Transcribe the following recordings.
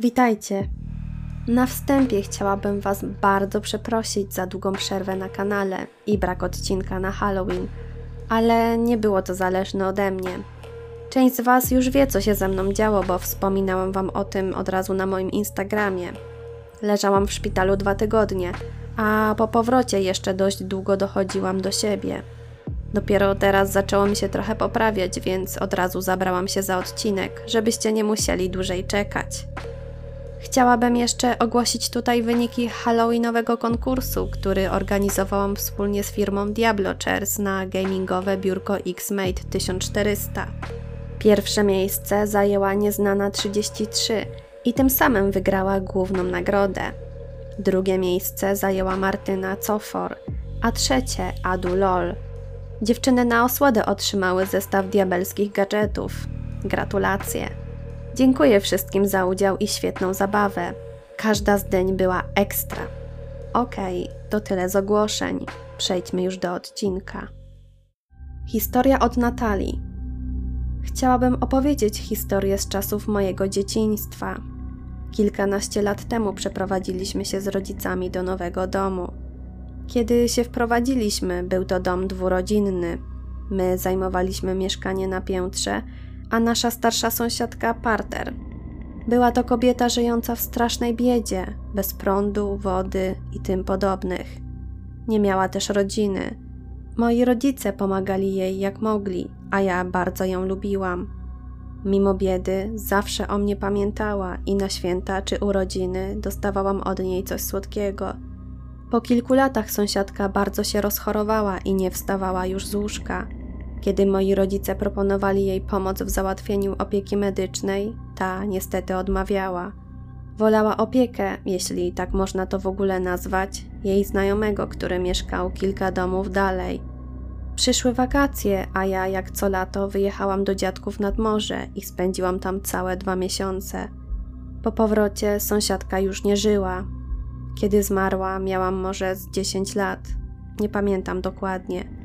Witajcie. Na wstępie chciałabym Was bardzo przeprosić za długą przerwę na kanale i brak odcinka na Halloween, ale nie było to zależne ode mnie. Część z Was już wie, co się ze mną działo, bo wspominałam Wam o tym od razu na moim Instagramie. Leżałam w szpitalu dwa tygodnie, a po powrocie jeszcze dość długo dochodziłam do siebie. Dopiero teraz zaczęło mi się trochę poprawiać, więc od razu zabrałam się za odcinek, żebyście nie musieli dłużej czekać. Chciałabym jeszcze ogłosić tutaj wyniki Halloweenowego konkursu, który organizowałam wspólnie z firmą Diablo Chairs na gamingowe biurko X-Mate 1400. Pierwsze miejsce zajęła nieznana 33 i tym samym wygrała główną nagrodę. Drugie miejsce zajęła Martyna Cofor, a trzecie Adu Lol. Dziewczyny na osłodę otrzymały zestaw diabelskich gadżetów. Gratulacje! Dziękuję wszystkim za udział i świetną zabawę. Każda z deń była ekstra. Okej, okay, to tyle z ogłoszeń. Przejdźmy już do odcinka. Historia od Natalii. Chciałabym opowiedzieć historię z czasów mojego dzieciństwa. Kilkanaście lat temu przeprowadziliśmy się z rodzicami do nowego domu. Kiedy się wprowadziliśmy, był to dom dwurodzinny. My zajmowaliśmy mieszkanie na piętrze, a nasza starsza sąsiadka parter. Była to kobieta żyjąca w strasznej biedzie, bez prądu, wody i tym podobnych. Nie miała też rodziny. Moi rodzice pomagali jej jak mogli, a ja bardzo ją lubiłam. Mimo biedy, zawsze o mnie pamiętała i na święta czy urodziny dostawałam od niej coś słodkiego. Po kilku latach sąsiadka bardzo się rozchorowała i nie wstawała już z łóżka. Kiedy moi rodzice proponowali jej pomoc w załatwieniu opieki medycznej, ta niestety odmawiała. Wolała opiekę, jeśli tak można to w ogóle nazwać, jej znajomego, który mieszkał kilka domów dalej. Przyszły wakacje, a ja jak co lato wyjechałam do dziadków nad morze i spędziłam tam całe dwa miesiące. Po powrocie sąsiadka już nie żyła. Kiedy zmarła, miałam może z 10 lat. Nie pamiętam dokładnie.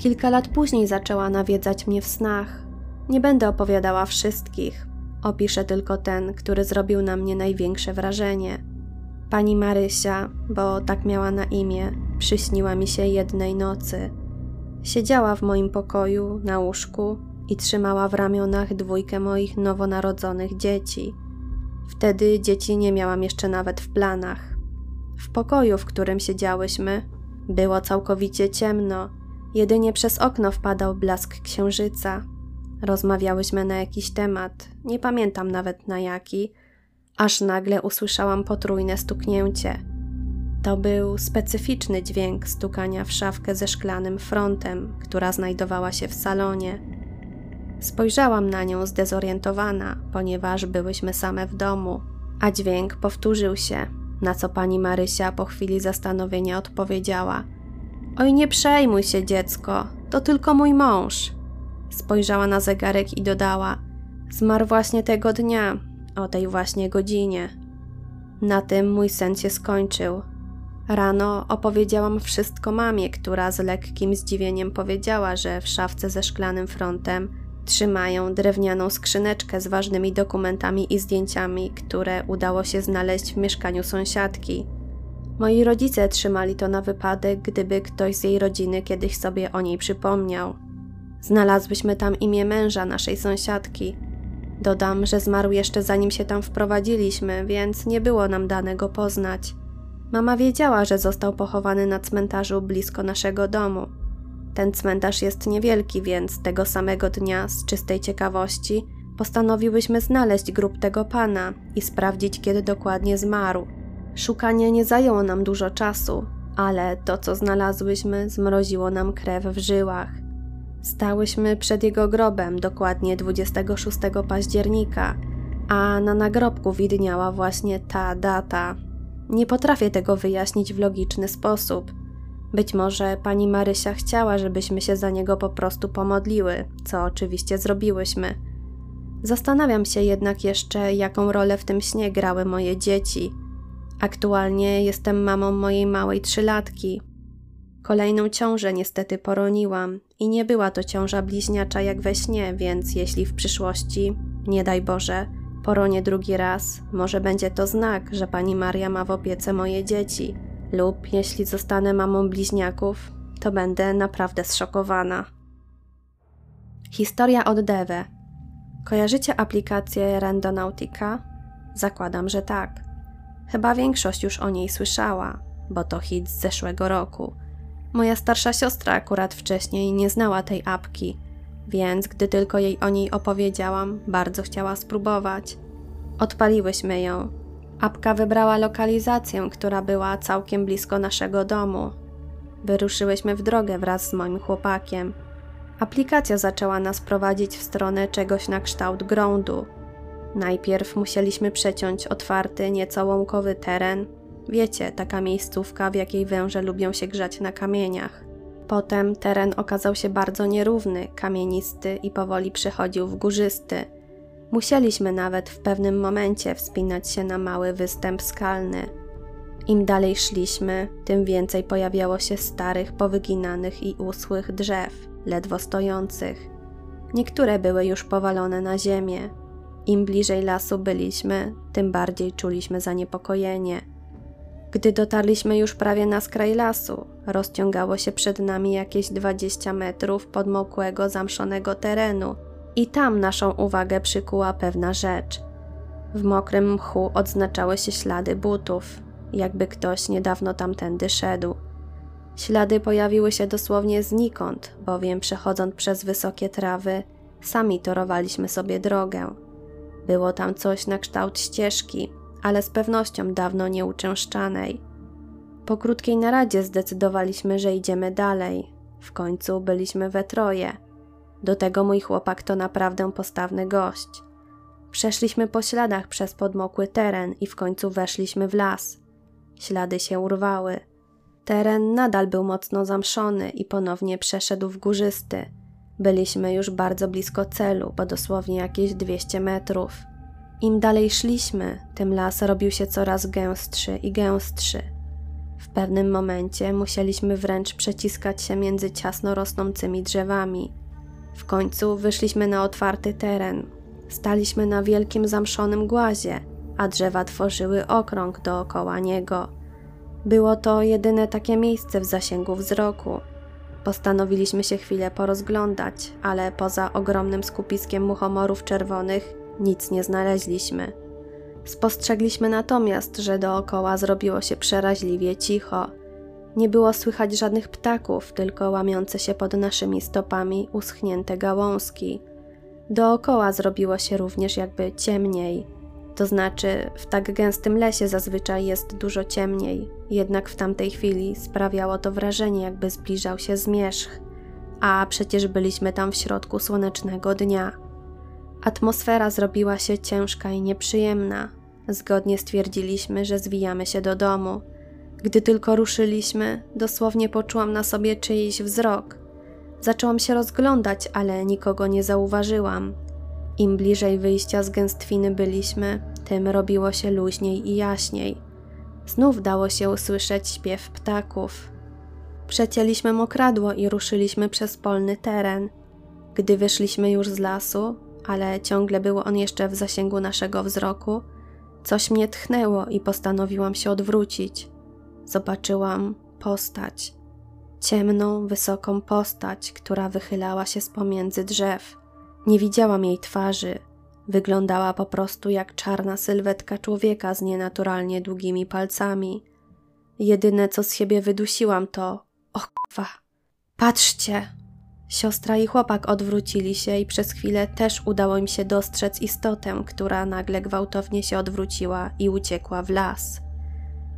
Kilka lat później zaczęła nawiedzać mnie w snach. Nie będę opowiadała wszystkich, opiszę tylko ten, który zrobił na mnie największe wrażenie. Pani Marysia, bo tak miała na imię, przyśniła mi się jednej nocy. Siedziała w moim pokoju na łóżku i trzymała w ramionach dwójkę moich nowonarodzonych dzieci. Wtedy dzieci nie miałam jeszcze nawet w planach. W pokoju, w którym siedziałyśmy, było całkowicie ciemno Jedynie przez okno wpadał blask księżyca. Rozmawiałyśmy na jakiś temat, nie pamiętam nawet na jaki, aż nagle usłyszałam potrójne stuknięcie. To był specyficzny dźwięk stukania w szafkę ze szklanym frontem, która znajdowała się w salonie. Spojrzałam na nią zdezorientowana, ponieważ byłyśmy same w domu, a dźwięk powtórzył się, na co pani Marysia po chwili zastanowienia odpowiedziała – Oj, nie przejmuj się, dziecko, to tylko mój mąż. Spojrzała na zegarek i dodała: Zmarł właśnie tego dnia, o tej właśnie godzinie. Na tym mój sen się skończył. Rano opowiedziałam wszystko mamie, która z lekkim zdziwieniem powiedziała, że w szafce ze szklanym frontem trzymają drewnianą skrzyneczkę z ważnymi dokumentami i zdjęciami, które udało się znaleźć w mieszkaniu sąsiadki. Moi rodzice trzymali to na wypadek, gdyby ktoś z jej rodziny kiedyś sobie o niej przypomniał. Znalazłyśmy tam imię męża naszej sąsiadki. Dodam, że zmarł jeszcze zanim się tam wprowadziliśmy, więc nie było nam dane go poznać. Mama wiedziała, że został pochowany na cmentarzu blisko naszego domu. Ten cmentarz jest niewielki, więc tego samego dnia, z czystej ciekawości, postanowiłyśmy znaleźć grób tego pana i sprawdzić, kiedy dokładnie zmarł. Szukanie nie zajęło nam dużo czasu, ale to, co znalazłyśmy, zmroziło nam krew w żyłach. Stałyśmy przed jego grobem dokładnie 26 października, a na nagrobku widniała właśnie ta data. Nie potrafię tego wyjaśnić w logiczny sposób. Być może pani Marysia chciała, żebyśmy się za niego po prostu pomodliły, co oczywiście zrobiłyśmy. Zastanawiam się jednak jeszcze, jaką rolę w tym śnie grały moje dzieci – Aktualnie jestem mamą mojej małej trzylatki. Kolejną ciążę niestety poroniłam i nie była to ciąża bliźniacza jak we śnie, więc jeśli w przyszłości, nie daj Boże, Poronie drugi raz, może będzie to znak, że pani Maria ma w opiece moje dzieci, lub jeśli zostanę mamą bliźniaków, to będę naprawdę zszokowana. Historia od Deve. Kojarzycie aplikację Randonautica? Zakładam, że tak. Chyba większość już o niej słyszała, bo to hit z zeszłego roku. Moja starsza siostra akurat wcześniej nie znała tej apki, więc gdy tylko jej o niej opowiedziałam, bardzo chciała spróbować. Odpaliłyśmy ją. Apka wybrała lokalizację, która była całkiem blisko naszego domu. Wyruszyłyśmy w drogę wraz z moim chłopakiem. Aplikacja zaczęła nas prowadzić w stronę czegoś na kształt grądu. Najpierw musieliśmy przeciąć otwarty, nieco łąkowy teren. Wiecie, taka miejscówka, w jakiej węże lubią się grzać na kamieniach. Potem teren okazał się bardzo nierówny, kamienisty i powoli przechodził w górzysty. Musieliśmy nawet w pewnym momencie wspinać się na mały występ skalny. Im dalej szliśmy, tym więcej pojawiało się starych, powyginanych i usłych drzew, ledwo stojących. Niektóre były już powalone na ziemię. Im bliżej lasu byliśmy, tym bardziej czuliśmy zaniepokojenie. Gdy dotarliśmy już prawie na skraj lasu, rozciągało się przed nami jakieś 20 metrów podmokłego, zamszonego terenu i tam naszą uwagę przykuła pewna rzecz. W mokrym mchu odznaczały się ślady butów, jakby ktoś niedawno tamtędy szedł. Ślady pojawiły się dosłownie znikąd, bowiem przechodząc przez wysokie trawy, sami torowaliśmy sobie drogę. Było tam coś na kształt ścieżki, ale z pewnością dawno nieuczęszczanej. Po krótkiej naradzie zdecydowaliśmy, że idziemy dalej. W końcu byliśmy we troje. Do tego mój chłopak to naprawdę postawny gość. Przeszliśmy po śladach przez podmokły teren i w końcu weszliśmy w las. Ślady się urwały. Teren nadal był mocno zamszony i ponownie przeszedł w górzysty. Byliśmy już bardzo blisko celu, bo dosłownie jakieś 200 metrów. Im dalej szliśmy, tym las robił się coraz gęstszy i gęstszy. W pewnym momencie musieliśmy wręcz przeciskać się między ciasno rosnącymi drzewami. W końcu wyszliśmy na otwarty teren. Staliśmy na wielkim zamszonym głazie, a drzewa tworzyły okrąg dookoła niego. Było to jedyne takie miejsce w zasięgu wzroku. Postanowiliśmy się chwilę porozglądać, ale poza ogromnym skupiskiem muchomorów czerwonych nic nie znaleźliśmy. Spostrzegliśmy natomiast, że dookoła zrobiło się przeraźliwie cicho. Nie było słychać żadnych ptaków, tylko łamiące się pod naszymi stopami uschnięte gałązki. Dookoła zrobiło się również jakby ciemniej. To znaczy, w tak gęstym lesie zazwyczaj jest dużo ciemniej, jednak w tamtej chwili sprawiało to wrażenie, jakby zbliżał się zmierzch, a przecież byliśmy tam w środku słonecznego dnia. Atmosfera zrobiła się ciężka i nieprzyjemna. Zgodnie stwierdziliśmy, że zwijamy się do domu. Gdy tylko ruszyliśmy, dosłownie poczułam na sobie czyjś wzrok. Zaczęłam się rozglądać, ale nikogo nie zauważyłam. Im bliżej wyjścia z gęstwiny byliśmy, tym robiło się luźniej i jaśniej. Znów dało się usłyszeć śpiew ptaków. Przecięliśmy mokradło i ruszyliśmy przez polny teren. Gdy wyszliśmy już z lasu, ale ciągle był on jeszcze w zasięgu naszego wzroku, coś mnie tchnęło i postanowiłam się odwrócić. Zobaczyłam postać. Ciemną, wysoką postać, która wychylała się z pomiędzy drzew. Nie widziałam jej twarzy. Wyglądała po prostu jak czarna sylwetka człowieka z nienaturalnie długimi palcami. Jedyne co z siebie wydusiłam to: O kwa! Patrzcie! Siostra i chłopak odwrócili się i przez chwilę też udało im się dostrzec istotę, która nagle gwałtownie się odwróciła i uciekła w las.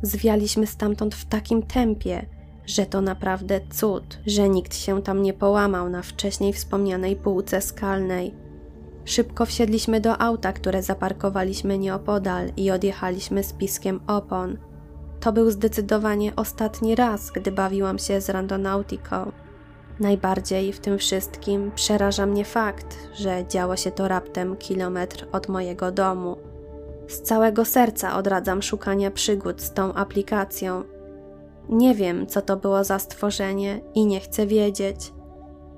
Zwialiśmy stamtąd w takim tempie, że to naprawdę cud, że nikt się tam nie połamał na wcześniej wspomnianej półce skalnej. Szybko wsiedliśmy do auta, które zaparkowaliśmy nieopodal i odjechaliśmy z piskiem opon. To był zdecydowanie ostatni raz, gdy bawiłam się z randonautiką. Najbardziej w tym wszystkim przeraża mnie fakt, że działo się to raptem kilometr od mojego domu. Z całego serca odradzam szukania przygód z tą aplikacją. Nie wiem, co to było za stworzenie i nie chcę wiedzieć.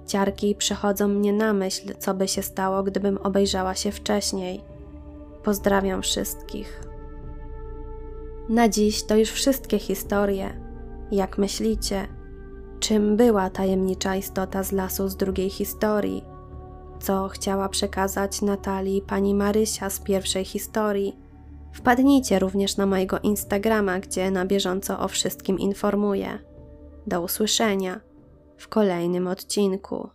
Ciarki przechodzą mnie na myśl, co by się stało, gdybym obejrzała się wcześniej. Pozdrawiam wszystkich. Na dziś to już wszystkie historie. Jak myślicie, czym była tajemnicza istota z lasu z drugiej historii? Co chciała przekazać Natalii pani Marysia z pierwszej historii? Wpadnijcie również na mojego Instagrama, gdzie na bieżąco o wszystkim informuję. Do usłyszenia w kolejnym odcinku.